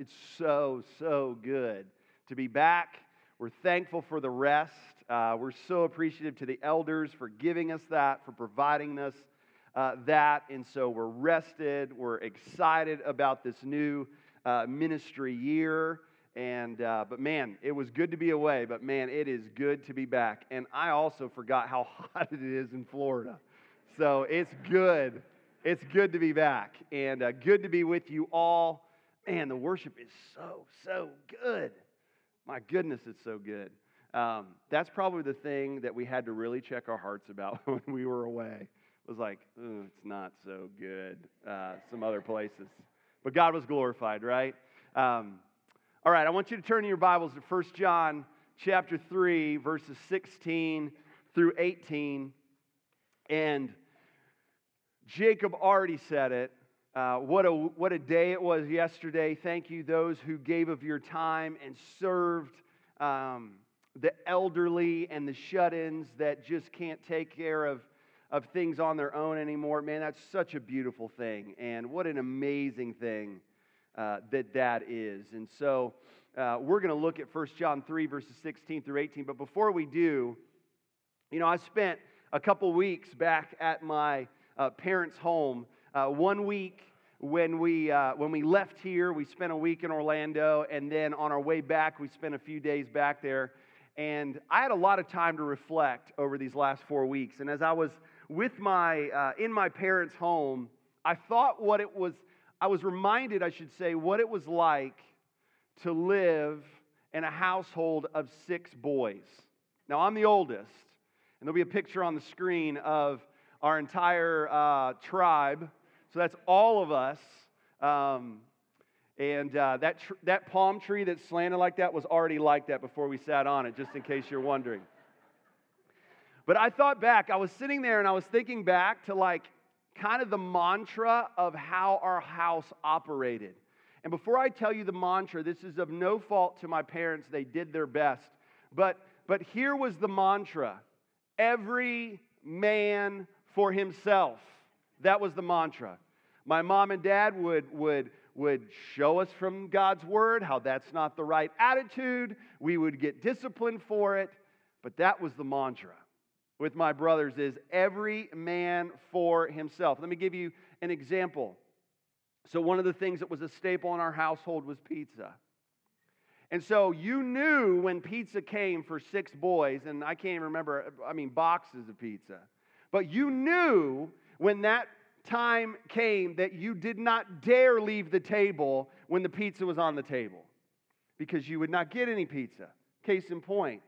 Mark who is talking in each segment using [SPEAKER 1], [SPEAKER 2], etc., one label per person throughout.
[SPEAKER 1] It's so, so good to be back. We're thankful for the rest. Uh, we're so appreciative to the elders for giving us that, for providing us uh, that. And so we're rested. We're excited about this new uh, ministry year. And, uh, but man, it was good to be away, but man, it is good to be back. And I also forgot how hot it is in Florida. So it's good. It's good to be back and uh, good to be with you all. Man, the worship is so, so good. My goodness, it's so good. Um, that's probably the thing that we had to really check our hearts about when we were away. It was like, it's not so good. Uh, some other places. But God was glorified, right? Um, all right, I want you to turn in your Bibles to 1 John chapter 3, verses 16 through 18. And Jacob already said it. Uh, what, a, what a day it was yesterday. Thank you, those who gave of your time and served um, the elderly and the shut ins that just can't take care of, of things on their own anymore. Man, that's such a beautiful thing. And what an amazing thing uh, that that is. And so uh, we're going to look at 1 John 3, verses 16 through 18. But before we do, you know, I spent a couple weeks back at my uh, parents' home. Uh, one week when we, uh, when we left here, we spent a week in Orlando, and then on our way back, we spent a few days back there. And I had a lot of time to reflect over these last four weeks. And as I was with my, uh, in my parents' home, I thought what it was, I was reminded, I should say, what it was like to live in a household of six boys. Now, I'm the oldest, and there'll be a picture on the screen of our entire uh, tribe so that's all of us. Um, and uh, that, tr- that palm tree that's slanted like that was already like that before we sat on it, just in case you're wondering. But I thought back, I was sitting there and I was thinking back to like kind of the mantra of how our house operated. And before I tell you the mantra, this is of no fault to my parents, they did their best. But, but here was the mantra every man for himself. That was the mantra. My mom and dad would, would, would show us from God's word how that's not the right attitude. We would get disciplined for it. But that was the mantra with my brothers is every man for himself. Let me give you an example. So one of the things that was a staple in our household was pizza. And so you knew when pizza came for six boys, and I can't even remember, I mean, boxes of pizza. But you knew when that time came that you did not dare leave the table when the pizza was on the table because you would not get any pizza. Case in point,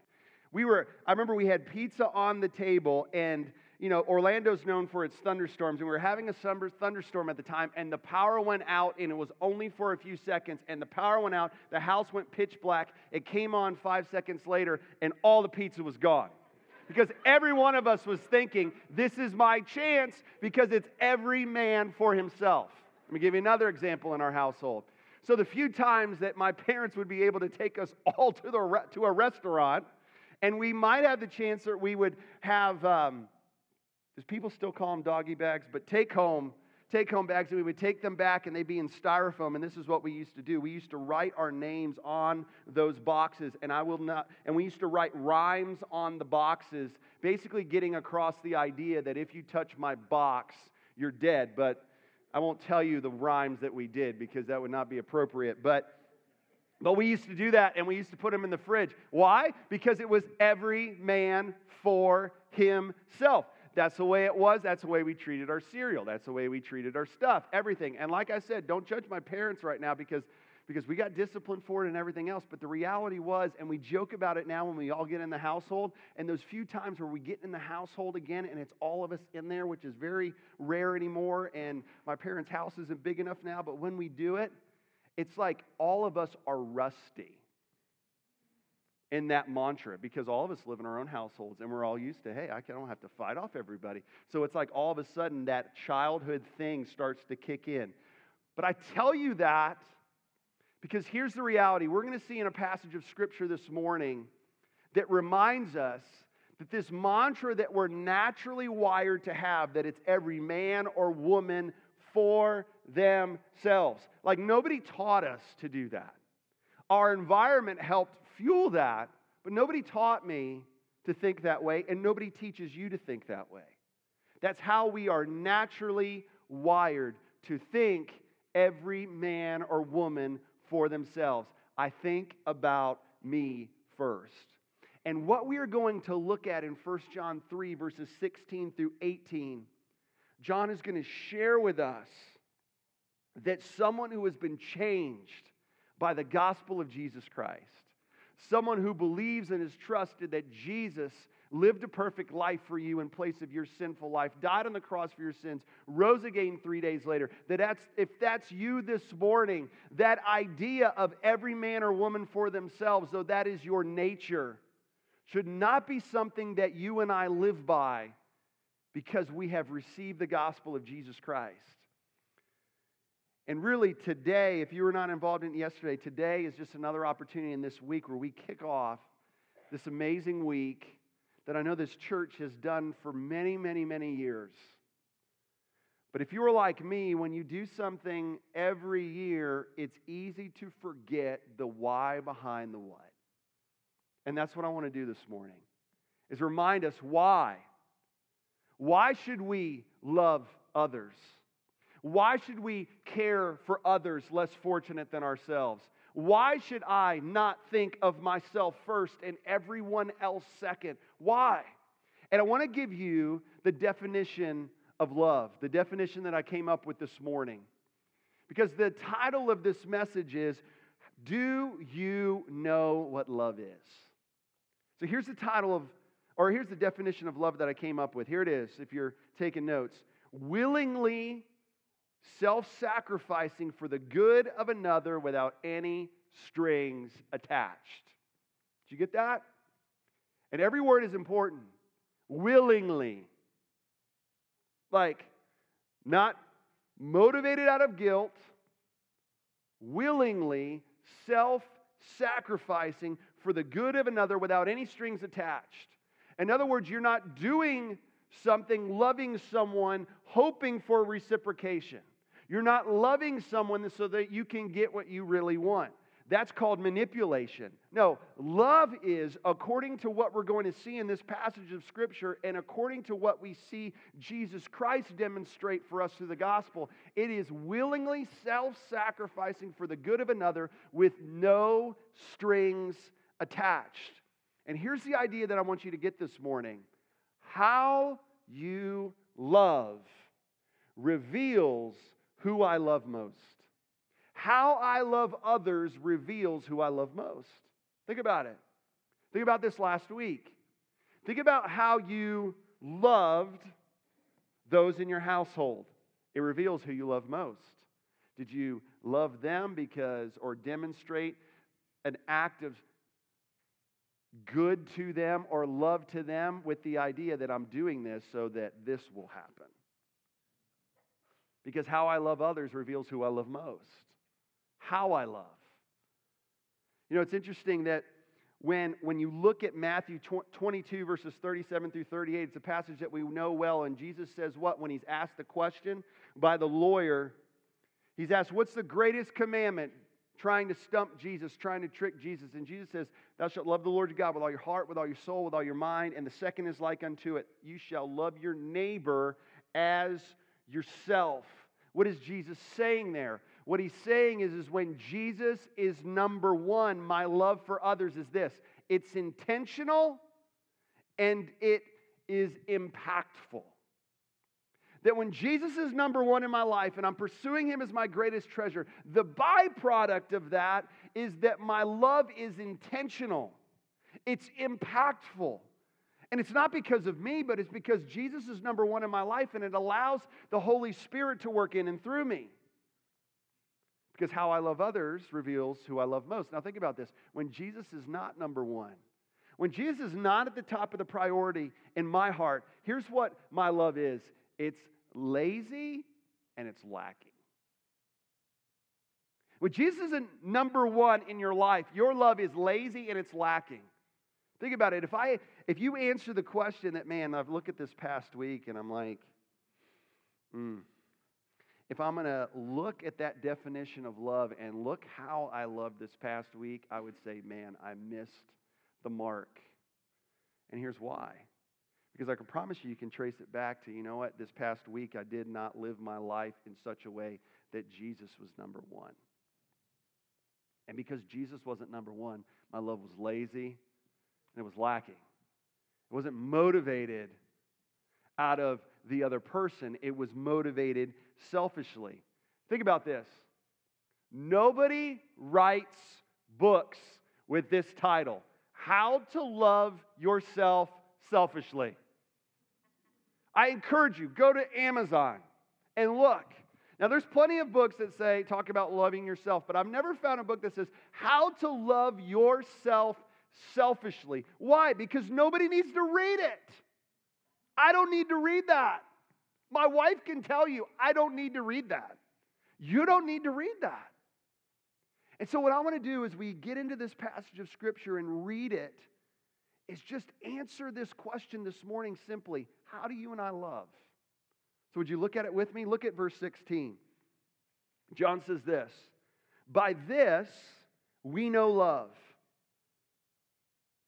[SPEAKER 1] we were, I remember we had pizza on the table and you know, Orlando's known for its thunderstorms, and we were having a summer thunderstorm at the time, and the power went out, and it was only for a few seconds, and the power went out, the house went pitch black, it came on five seconds later, and all the pizza was gone because every one of us was thinking, this is my chance because it's every man for himself. Let me give you another example in our household. So, the few times that my parents would be able to take us all to, the, to a restaurant, and we might have the chance that we would have, um, does people still call them doggy bags? But take home take home bags and we would take them back and they'd be in styrofoam and this is what we used to do. We used to write our names on those boxes and i will not and we used to write rhymes on the boxes basically getting across the idea that if you touch my box you're dead but i won't tell you the rhymes that we did because that would not be appropriate but but we used to do that and we used to put them in the fridge. Why? Because it was every man for himself that's the way it was. That's the way we treated our cereal. That's the way we treated our stuff, everything. And like I said, don't judge my parents right now because, because we got disciplined for it and everything else. But the reality was, and we joke about it now when we all get in the household, and those few times where we get in the household again and it's all of us in there, which is very rare anymore. And my parents' house isn't big enough now, but when we do it, it's like all of us are rusty in that mantra because all of us live in our own households and we're all used to, hey, I don't have to fight off everybody. So it's like all of a sudden that childhood thing starts to kick in. But I tell you that because here's the reality. We're going to see in a passage of scripture this morning that reminds us that this mantra that we're naturally wired to have, that it's every man or woman for themselves. Like nobody taught us to do that. Our environment helped fuel that, but nobody taught me to think that way, and nobody teaches you to think that way. That's how we are naturally wired to think every man or woman for themselves. I think about me first. And what we are going to look at in 1 John 3, verses 16 through 18, John is going to share with us that someone who has been changed by the gospel of Jesus Christ, someone who believes and is trusted that Jesus lived a perfect life for you in place of your sinful life, died on the cross for your sins, rose again three days later. That that's, if that's you this morning, that idea of every man or woman for themselves, though that is your nature, should not be something that you and I live by because we have received the gospel of Jesus Christ. And really, today, if you were not involved in it yesterday, today is just another opportunity in this week where we kick off this amazing week that I know this church has done for many, many, many years. But if you are like me, when you do something every year, it's easy to forget the why behind the what. And that's what I want to do this morning. Is remind us why. Why should we love others? Why should we care for others less fortunate than ourselves? Why should I not think of myself first and everyone else second? Why? And I want to give you the definition of love, the definition that I came up with this morning. Because the title of this message is Do You Know What Love Is? So here's the title of, or here's the definition of love that I came up with. Here it is, if you're taking notes willingly self sacrificing for the good of another without any strings attached. Did you get that? And every word is important. Willingly. Like, not motivated out of guilt, willingly self sacrificing for the good of another without any strings attached. In other words, you're not doing something, loving someone, hoping for reciprocation. You're not loving someone so that you can get what you really want. That's called manipulation. No, love is, according to what we're going to see in this passage of Scripture and according to what we see Jesus Christ demonstrate for us through the gospel, it is willingly self sacrificing for the good of another with no strings attached. And here's the idea that I want you to get this morning how you love reveals who I love most. How I love others reveals who I love most. Think about it. Think about this last week. Think about how you loved those in your household. It reveals who you love most. Did you love them because, or demonstrate an act of good to them or love to them with the idea that I'm doing this so that this will happen? Because how I love others reveals who I love most. How I love. You know, it's interesting that when, when you look at Matthew 22, verses 37 through 38, it's a passage that we know well. And Jesus says what? When he's asked the question by the lawyer, he's asked, What's the greatest commandment? Trying to stump Jesus, trying to trick Jesus. And Jesus says, Thou shalt love the Lord your God with all your heart, with all your soul, with all your mind. And the second is like unto it You shall love your neighbor as yourself. What is Jesus saying there? What he's saying is, is when Jesus is number one, my love for others is this it's intentional and it is impactful. That when Jesus is number one in my life and I'm pursuing him as my greatest treasure, the byproduct of that is that my love is intentional, it's impactful. And it's not because of me, but it's because Jesus is number one in my life and it allows the Holy Spirit to work in and through me. Because how I love others reveals who I love most. Now, think about this. When Jesus is not number one, when Jesus is not at the top of the priority in my heart, here's what my love is it's lazy and it's lacking. When Jesus isn't number one in your life, your love is lazy and it's lacking. Think about it. If I if you answer the question that, man, I've looked at this past week and I'm like, hmm. if I'm to look at that definition of love and look how I loved this past week, I would say, man, I missed the mark. And here's why. Because I can promise you, you can trace it back to, you know what, this past week I did not live my life in such a way that Jesus was number one. And because Jesus wasn't number one, my love was lazy and it was lacking. It wasn't motivated out of the other person, it was motivated selfishly. Think about this nobody writes books with this title How to Love Yourself Selfishly. I encourage you, go to Amazon and look. Now, there's plenty of books that say, talk about loving yourself, but I've never found a book that says, how to love yourself selfishly. Why? Because nobody needs to read it. I don't need to read that. My wife can tell you, I don't need to read that. You don't need to read that. And so, what I want to do as we get into this passage of Scripture and read it is just answer this question this morning simply How do you and I love? So, would you look at it with me? Look at verse 16. John says this By this we know love.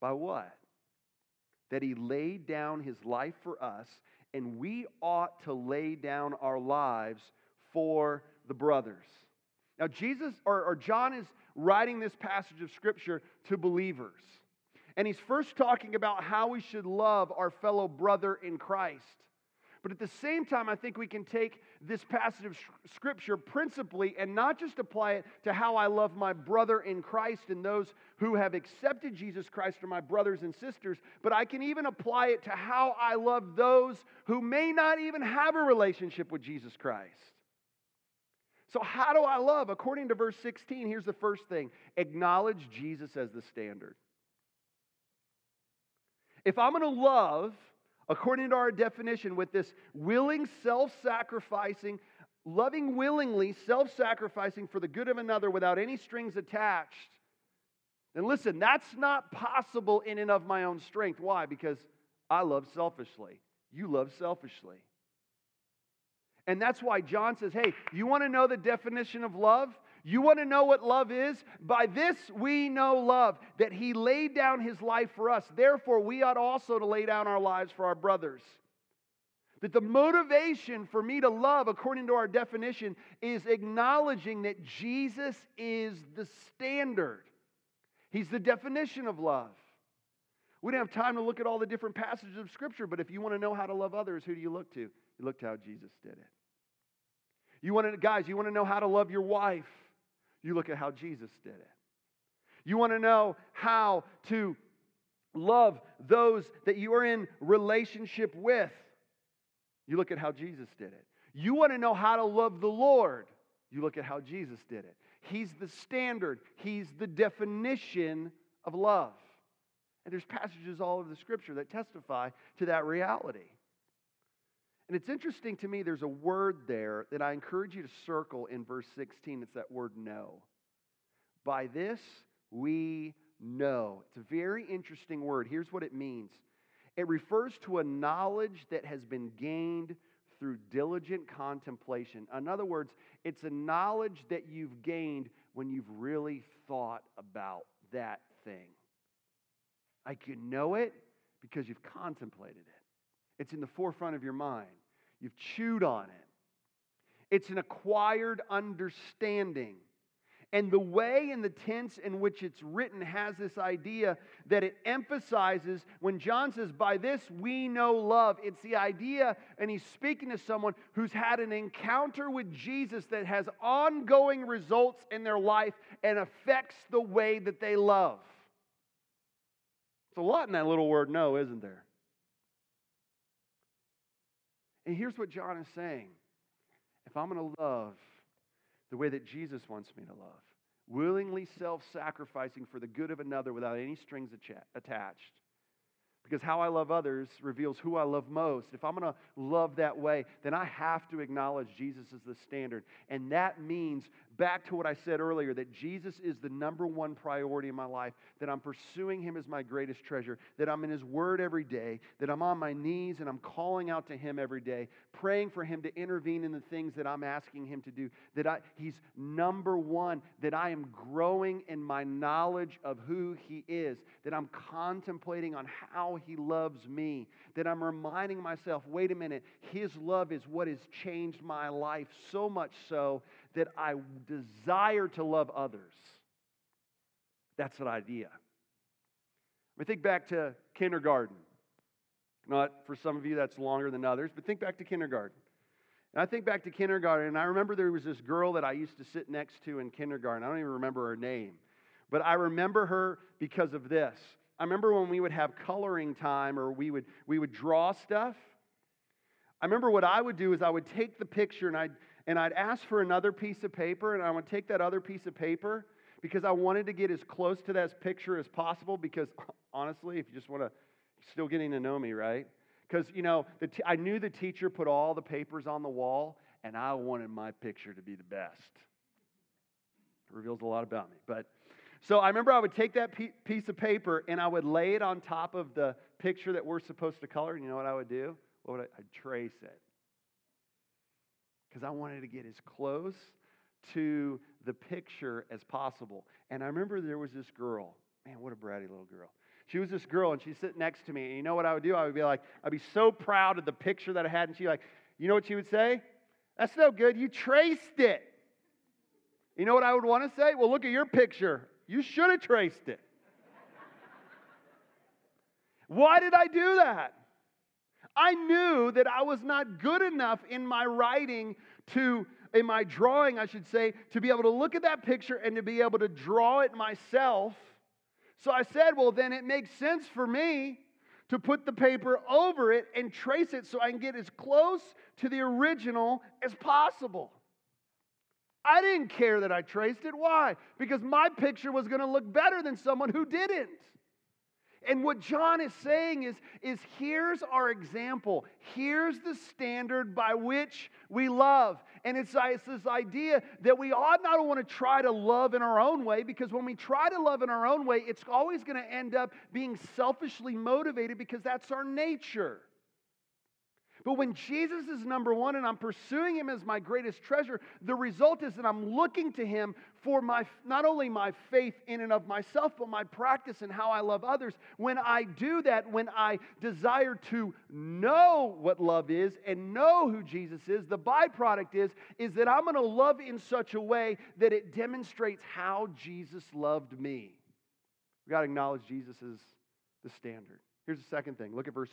[SPEAKER 1] By what? That he laid down his life for us and we ought to lay down our lives for the brothers. Now, Jesus or, or, John is writing this passage of Scripture to believers. And he's first talking about how we should love our fellow brother in Christ. But at the same time, I think we can take this passage of Scripture principally and not just apply it to how I love my brother in Christ and those who have accepted Jesus Christ are my brothers and sisters, but I can even apply it to how I love those who may not even have a relationship with Jesus Christ. So, how do I love? According to verse 16, here's the first thing acknowledge Jesus as the standard. If I'm going to love, according to our definition, with this willing, self sacrificing, loving willingly, self sacrificing for the good of another without any strings attached, then listen, that's not possible in and of my own strength. Why? Because I love selfishly. You love selfishly. And that's why John says, hey, you want to know the definition of love? You want to know what love is? By this we know love, that he laid down his life for us. Therefore, we ought also to lay down our lives for our brothers. That the motivation for me to love, according to our definition, is acknowledging that Jesus is the standard. He's the definition of love. We don't have time to look at all the different passages of Scripture, but if you want to know how to love others, who do you look to? You look to how Jesus did it. You want to, guys, you want to know how to love your wife? You look at how Jesus did it. You want to know how to love those that you are in relationship with? You look at how Jesus did it. You want to know how to love the Lord? You look at how Jesus did it. He's the standard, He's the definition of love. And there's passages all over the scripture that testify to that reality. And it's interesting to me, there's a word there that I encourage you to circle in verse 16. It's that word know. By this we know. It's a very interesting word. Here's what it means it refers to a knowledge that has been gained through diligent contemplation. In other words, it's a knowledge that you've gained when you've really thought about that thing. Like you know it because you've contemplated it, it's in the forefront of your mind. You've chewed on it. It's an acquired understanding. And the way and the tense in which it's written has this idea that it emphasizes when John says, By this we know love. It's the idea, and he's speaking to someone who's had an encounter with Jesus that has ongoing results in their life and affects the way that they love. It's a lot in that little word know, isn't there? And here's what John is saying if I'm going to love, the way that Jesus wants me to love, willingly self sacrificing for the good of another without any strings attached. Because how I love others reveals who I love most. If I'm going to love that way, then I have to acknowledge Jesus as the standard. And that means back to what I said earlier that Jesus is the number one priority in my life, that I'm pursuing Him as my greatest treasure, that I'm in His Word every day, that I'm on my knees and I'm calling out to Him every day, praying for Him to intervene in the things that I'm asking Him to do, that I, He's number one, that I am growing in my knowledge of who He is, that I'm contemplating on how He loves me, that I'm reminding myself, wait a minute, His love is what has changed my life so much so that I desire to love others. That's an idea. I think back to kindergarten. Not for some of you that's longer than others, but think back to kindergarten. And I think back to kindergarten, and I remember there was this girl that I used to sit next to in kindergarten. I don't even remember her name, but I remember her because of this. I remember when we would have coloring time or we would, we would draw stuff. I remember what I would do is I would take the picture and I'd, and I'd ask for another piece of paper, and I would take that other piece of paper because I wanted to get as close to that picture as possible. Because honestly, if you just want to, still getting to know me, right? Because, you know, t- I knew the teacher put all the papers on the wall, and I wanted my picture to be the best. It reveals a lot about me. But so I remember I would take that piece of paper and I would lay it on top of the picture that we're supposed to color. And you know what I would do? What would I, I'd trace it because I wanted to get as close to the picture as possible. And I remember there was this girl. Man, what a bratty little girl. She was this girl, and she's sitting next to me. And you know what I would do? I would be like, I'd be so proud of the picture that I had. And she'd like, you know what she would say? That's no good. You traced it. You know what I would want to say? Well, look at your picture. You should have traced it. Why did I do that? I knew that I was not good enough in my writing to, in my drawing, I should say, to be able to look at that picture and to be able to draw it myself. So I said, well, then it makes sense for me to put the paper over it and trace it so I can get as close to the original as possible. I didn't care that I traced it. Why? Because my picture was going to look better than someone who didn't. And what John is saying is, is here's our example. Here's the standard by which we love. And it's, it's this idea that we ought not to want to try to love in our own way because when we try to love in our own way, it's always going to end up being selfishly motivated because that's our nature. But when Jesus is number one and I'm pursuing him as my greatest treasure, the result is that I'm looking to him for my not only my faith in and of myself, but my practice and how I love others. When I do that, when I desire to know what love is and know who Jesus is, the byproduct is, is that I'm going to love in such a way that it demonstrates how Jesus loved me. We've got to acknowledge Jesus is the standard. Here's the second thing. Look at verse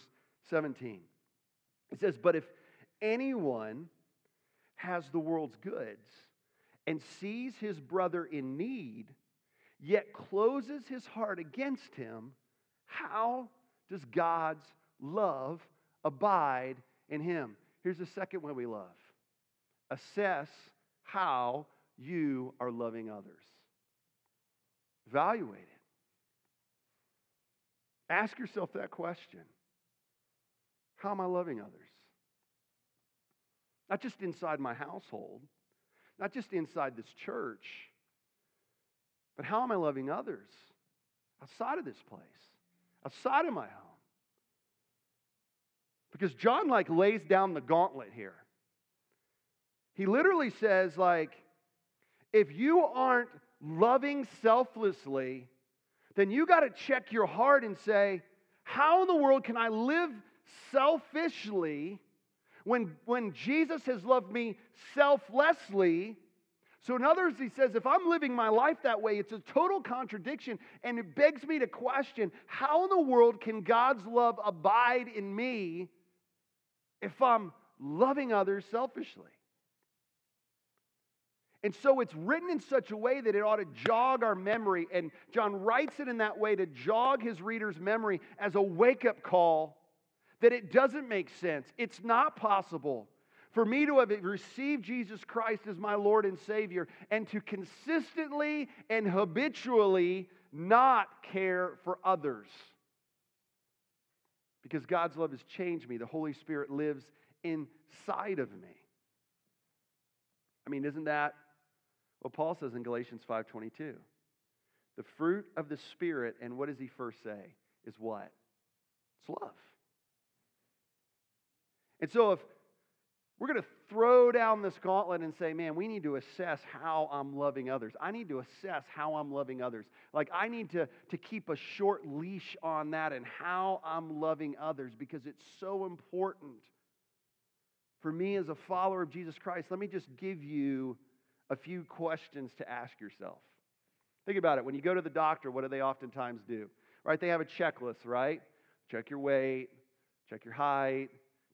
[SPEAKER 1] 17. It says, But if anyone has the world's goods and sees his brother in need, yet closes his heart against him, how does God's love abide in him? Here's the second way we love assess how you are loving others. Evaluate it. Ask yourself that question how am I loving others? Not just inside my household, not just inside this church, but how am I loving others outside of this place, outside of my home? Because John like lays down the gauntlet here. He literally says like if you aren't loving selflessly, then you got to check your heart and say, how in the world can I live selfishly when, when Jesus has loved me selflessly. So, in other words, he says, if I'm living my life that way, it's a total contradiction. And it begs me to question how in the world can God's love abide in me if I'm loving others selfishly? And so it's written in such a way that it ought to jog our memory. And John writes it in that way to jog his reader's memory as a wake up call that it doesn't make sense. It's not possible for me to have received Jesus Christ as my Lord and Savior and to consistently and habitually not care for others. Because God's love has changed me. The Holy Spirit lives inside of me. I mean, isn't that what Paul says in Galatians 5:22, the fruit of the spirit and what does he first say? Is what? It's love. And so if we're going to throw down this gauntlet and say, man, we need to assess how I'm loving others. I need to assess how I'm loving others. Like, I need to, to keep a short leash on that and how I'm loving others because it's so important for me as a follower of Jesus Christ. Let me just give you a few questions to ask yourself. Think about it. When you go to the doctor, what do they oftentimes do? Right? They have a checklist, right? Check your weight, check your height,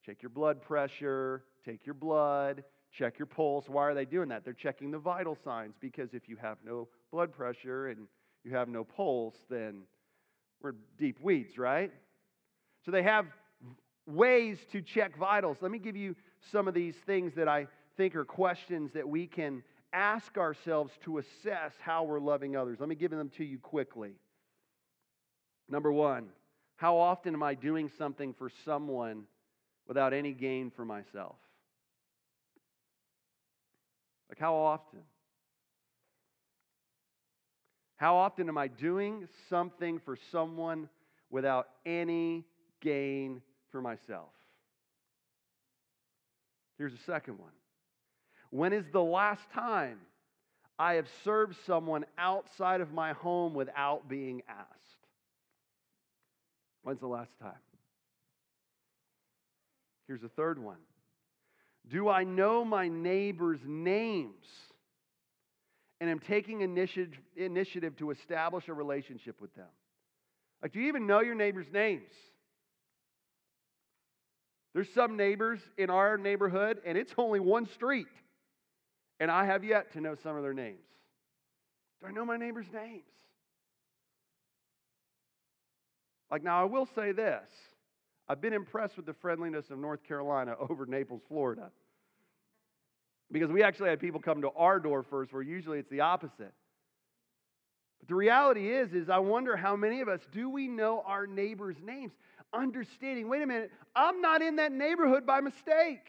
[SPEAKER 1] check your blood pressure, take your blood, check your pulse. Why are they doing that? They're checking the vital signs because if you have no blood pressure and you have no pulse, then we're deep weeds, right? So they have ways to check vitals. Let me give you some of these things that I think are questions that we can ask ourselves to assess how we're loving others. Let me give them to you quickly. Number one, how often am I doing something for someone without any gain for myself? Like, how often? How often am I doing something for someone without any gain for myself? Here's a second one. When is the last time I have served someone outside of my home without being asked? When's the last time? Here's a third one. Do I know my neighbor's names and am taking initiative, initiative to establish a relationship with them? Like, do you even know your neighbor's names? There's some neighbors in our neighborhood, and it's only one street. And I have yet to know some of their names. Do I know my neighbors' names? Like, now I will say this I've been impressed with the friendliness of North Carolina over Naples, Florida. Because we actually had people come to our door first, where usually it's the opposite. But the reality is, is I wonder how many of us do we know our neighbors' names? Understanding, wait a minute, I'm not in that neighborhood by mistake.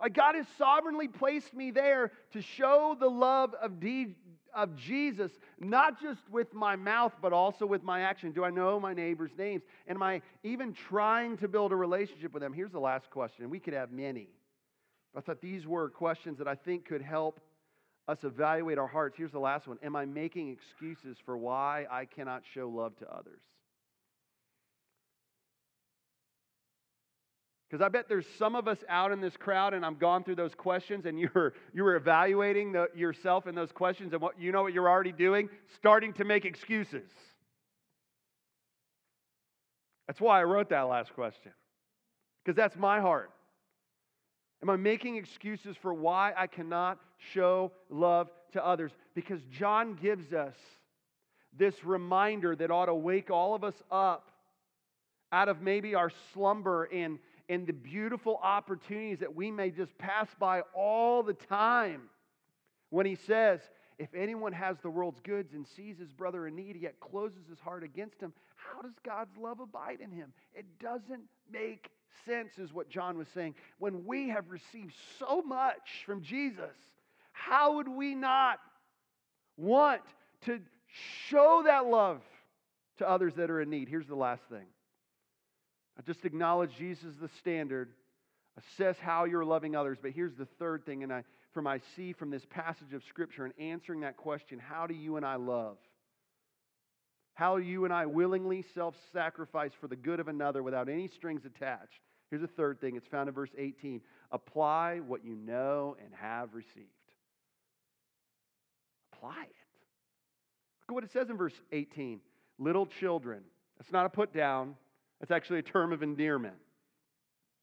[SPEAKER 1] Like God has sovereignly placed me there to show the love of, D, of Jesus, not just with my mouth, but also with my action. Do I know my neighbor's names? And am I even trying to build a relationship with them? Here's the last question. We could have many. I thought these were questions that I think could help us evaluate our hearts. Here's the last one Am I making excuses for why I cannot show love to others? Because I bet there's some of us out in this crowd, and I'm gone through those questions, and you're you're evaluating the, yourself in those questions, and what you know what you're already doing, starting to make excuses. That's why I wrote that last question, because that's my heart. Am I making excuses for why I cannot show love to others? Because John gives us this reminder that ought to wake all of us up out of maybe our slumber and and the beautiful opportunities that we may just pass by all the time when he says, If anyone has the world's goods and sees his brother in need, yet closes his heart against him, how does God's love abide in him? It doesn't make sense, is what John was saying. When we have received so much from Jesus, how would we not want to show that love to others that are in need? Here's the last thing I just acknowledge Jesus the standard. Assess how you're loving others. But here's the third thing, and I from I see from this passage of Scripture and answering that question, how do you and I love? How you and I willingly self sacrifice for the good of another without any strings attached. Here's the third thing. It's found in verse 18. Apply what you know and have received. Apply it. Look at what it says in verse 18. Little children. That's not a put down, that's actually a term of endearment.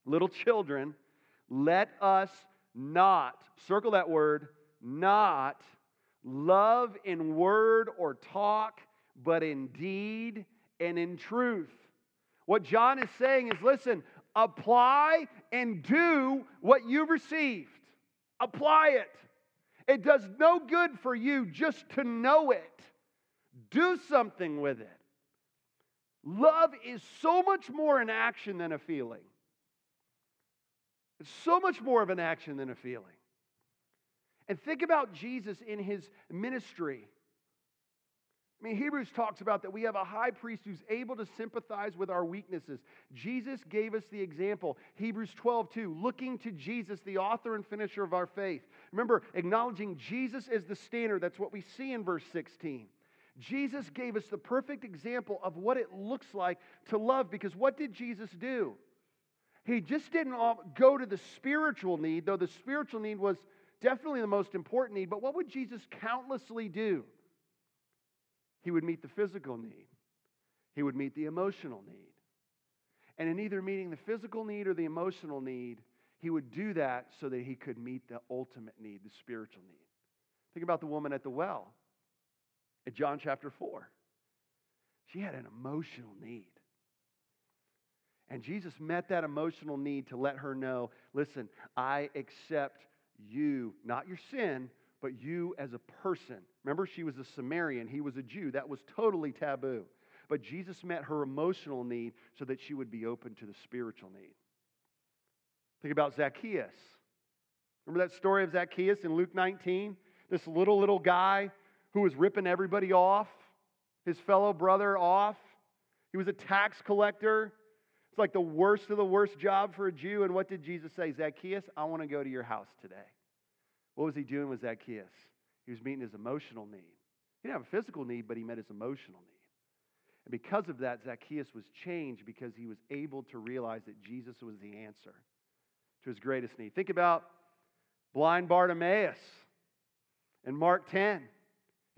[SPEAKER 1] Little children, let us not, circle that word, not love in word or talk, but in deed and in truth. What John is saying is listen, apply and do what you've received. Apply it. It does no good for you just to know it. Do something with it. Love is so much more an action than a feeling. It's so much more of an action than a feeling. And think about Jesus in his ministry. I mean, Hebrews talks about that we have a high priest who's able to sympathize with our weaknesses. Jesus gave us the example. Hebrews 12, 2, looking to Jesus, the author and finisher of our faith. Remember, acknowledging Jesus as the standard. That's what we see in verse 16. Jesus gave us the perfect example of what it looks like to love because what did Jesus do? He just didn't go to the spiritual need, though the spiritual need was definitely the most important need. But what would Jesus countlessly do? He would meet the physical need, he would meet the emotional need. And in either meeting the physical need or the emotional need, he would do that so that he could meet the ultimate need, the spiritual need. Think about the woman at the well at John chapter 4. She had an emotional need. And Jesus met that emotional need to let her know listen, I accept you, not your sin, but you as a person. Remember, she was a Samaritan, he was a Jew. That was totally taboo. But Jesus met her emotional need so that she would be open to the spiritual need. Think about Zacchaeus. Remember that story of Zacchaeus in Luke 19? This little, little guy who was ripping everybody off, his fellow brother off. He was a tax collector. It's like the worst of the worst job for a Jew. And what did Jesus say? Zacchaeus, I want to go to your house today. What was he doing with Zacchaeus? He was meeting his emotional need. He didn't have a physical need, but he met his emotional need. And because of that, Zacchaeus was changed because he was able to realize that Jesus was the answer to his greatest need. Think about blind Bartimaeus in Mark 10.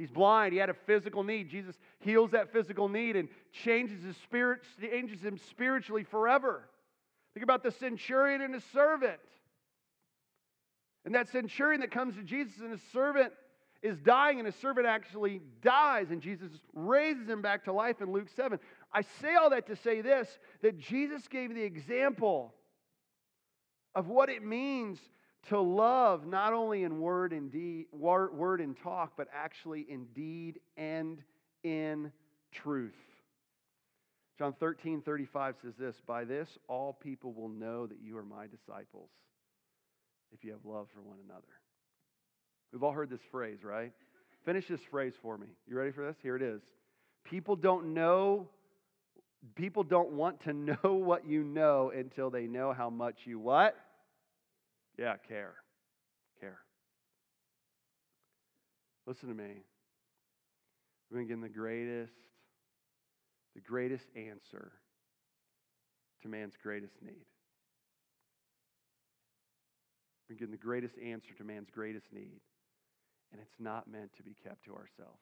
[SPEAKER 1] He's blind. He had a physical need. Jesus heals that physical need and changes his spirit, changes him spiritually forever. Think about the centurion and his servant. And that centurion that comes to Jesus and his servant is dying, and his servant actually dies, and Jesus raises him back to life in Luke 7. I say all that to say this that Jesus gave the example of what it means to love not only in word and deed, word and talk, but actually in deed and in truth. John 13, 35 says this By this all people will know that you are my disciples if you have love for one another. We've all heard this phrase, right? Finish this phrase for me. You ready for this? Here it is. People don't know, people don't want to know what you know until they know how much you what? Yeah, care. Care. Listen to me. Going to give the greatest, the greatest answer to man's greatest need. We're getting the greatest answer to man's greatest need, and it's not meant to be kept to ourselves.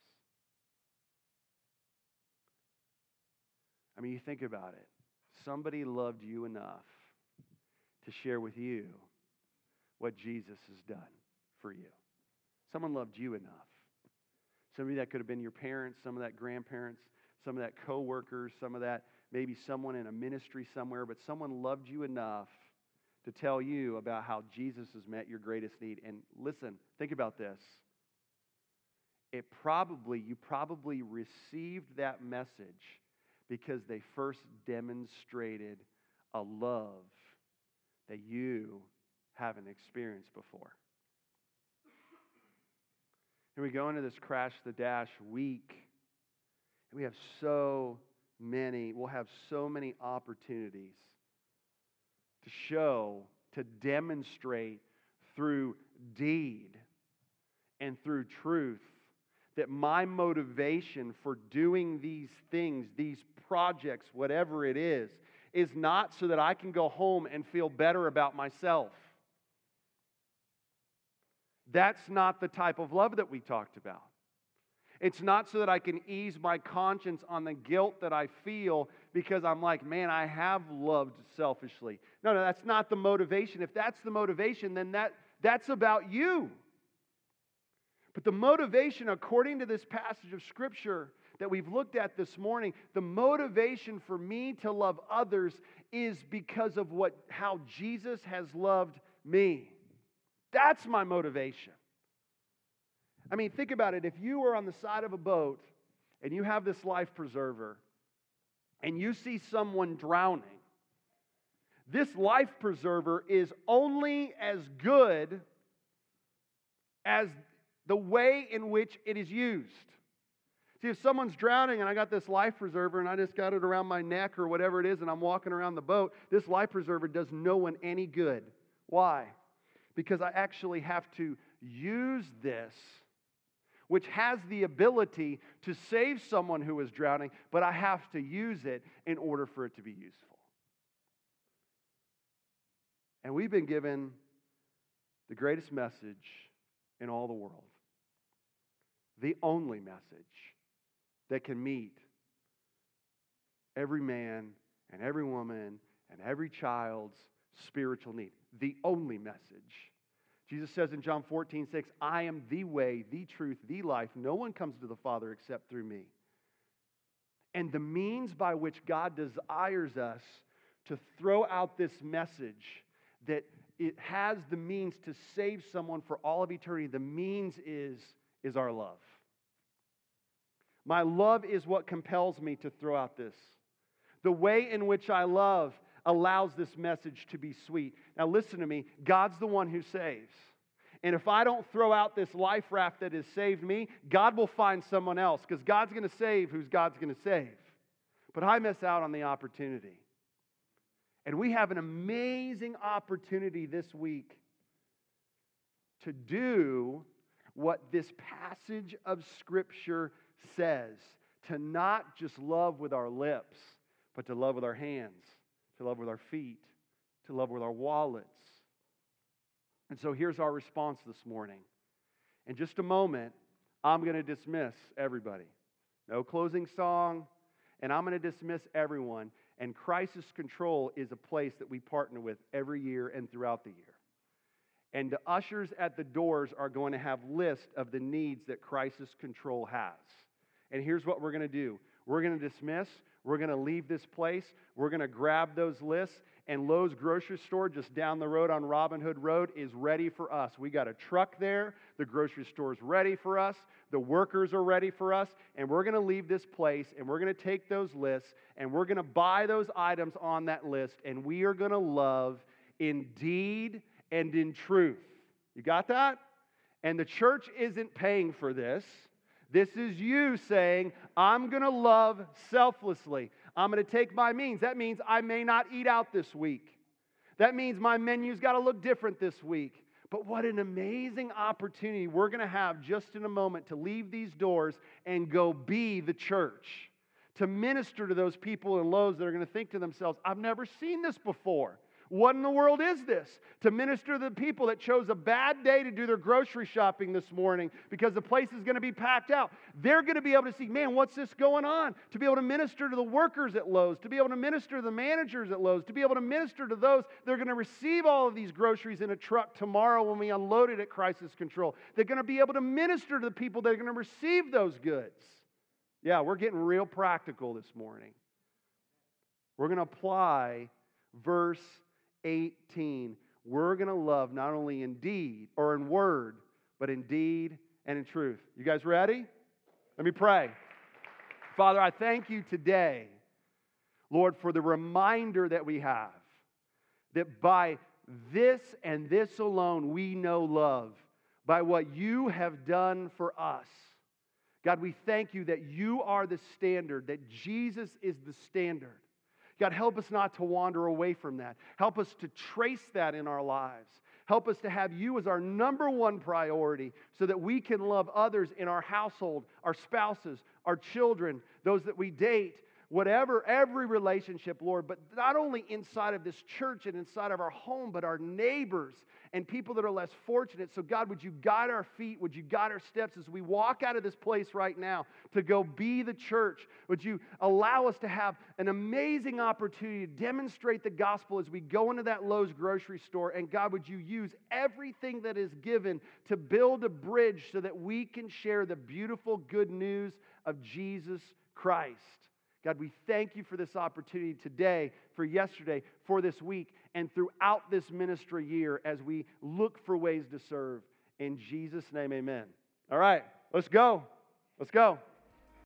[SPEAKER 1] I mean, you think about it. Somebody loved you enough to share with you what Jesus has done for you. Someone loved you enough. Somebody that could have been your parents, some of that grandparents, some of that coworkers, some of that maybe someone in a ministry somewhere, but someone loved you enough to tell you about how Jesus has met your greatest need. And listen, think about this. It probably, you probably received that message because they first demonstrated a love that you haven't experienced before. And we go into this crash the dash week, and we have so many, we'll have so many opportunities to show, to demonstrate through deed and through truth that my motivation for doing these things, these projects, whatever it is, is not so that I can go home and feel better about myself. That's not the type of love that we talked about. It's not so that I can ease my conscience on the guilt that I feel because I'm like, man, I have loved selfishly. No, no, that's not the motivation. If that's the motivation, then that, that's about you. But the motivation, according to this passage of Scripture that we've looked at this morning, the motivation for me to love others is because of what, how Jesus has loved me. That's my motivation. I mean, think about it. If you were on the side of a boat and you have this life preserver and you see someone drowning, this life preserver is only as good as the way in which it is used. See, if someone's drowning and I got this life preserver and I just got it around my neck or whatever it is and I'm walking around the boat, this life preserver does no one any good. Why? Because I actually have to use this, which has the ability to save someone who is drowning, but I have to use it in order for it to be useful. And we've been given the greatest message in all the world, the only message that can meet every man and every woman and every child's spiritual need. The only message. Jesus says in John 14, 6, I am the way, the truth, the life. No one comes to the Father except through me. And the means by which God desires us to throw out this message that it has the means to save someone for all of eternity, the means is, is our love. My love is what compels me to throw out this. The way in which I love allows this message to be sweet. Now, listen to me God's the one who saves. And if I don't throw out this life raft that has saved me, God will find someone else because God's going to save who's God's going to save. But I miss out on the opportunity. And we have an amazing opportunity this week to do what this passage of Scripture says to not just love with our lips, but to love with our hands, to love with our feet, to love with our wallets. And so here's our response this morning. In just a moment, I'm going to dismiss everybody. No closing song, and I'm going to dismiss everyone. And crisis control is a place that we partner with every year and throughout the year. And the ushers at the doors are going to have lists of the needs that crisis control has. And here's what we're going to do we're going to dismiss, we're going to leave this place, we're going to grab those lists, and Lowe's grocery store just down the road on Robin Hood Road is ready for us. We got a truck there, the grocery store is ready for us, the workers are ready for us, and we're going to leave this place and we're going to take those lists and we're going to buy those items on that list, and we are going to love in deed and in truth. You got that? And the church isn't paying for this. This is you saying, I'm going to love selflessly. I'm going to take my means. That means I may not eat out this week. That means my menu's got to look different this week. But what an amazing opportunity we're going to have just in a moment to leave these doors and go be the church, to minister to those people in Lowe's that are going to think to themselves, I've never seen this before. What in the world is this? To minister to the people that chose a bad day to do their grocery shopping this morning because the place is going to be packed out. They're going to be able to see, man, what's this going on? To be able to minister to the workers at Lowe's, to be able to minister to the managers at Lowe's, to be able to minister to those that are going to receive all of these groceries in a truck tomorrow when we unload it at Crisis Control. They're going to be able to minister to the people that are going to receive those goods. Yeah, we're getting real practical this morning. We're going to apply verse 18, we're going to love not only in deed or in word, but in deed and in truth. You guys ready? Let me pray. Father, I thank you today, Lord, for the reminder that we have that by this and this alone we know love, by what you have done for us. God, we thank you that you are the standard, that Jesus is the standard. God, help us not to wander away from that. Help us to trace that in our lives. Help us to have you as our number one priority so that we can love others in our household, our spouses, our children, those that we date, whatever, every relationship, Lord, but not only inside of this church and inside of our home, but our neighbors and people that are less fortunate. So, God, would you guide our feet? Would you guide our steps as we walk out of this place right now to go be the church? Would you allow us to have an amazing opportunity to demonstrate the gospel as we go into that Lowe's grocery store? And, God, would you use everything that is given to build a bridge so that we can share the beautiful good news of Jesus Christ? God, we thank you for this opportunity today, for yesterday, for this week, and throughout this ministry year as we look for ways to serve. In Jesus' name, amen. All right, let's go. Let's go.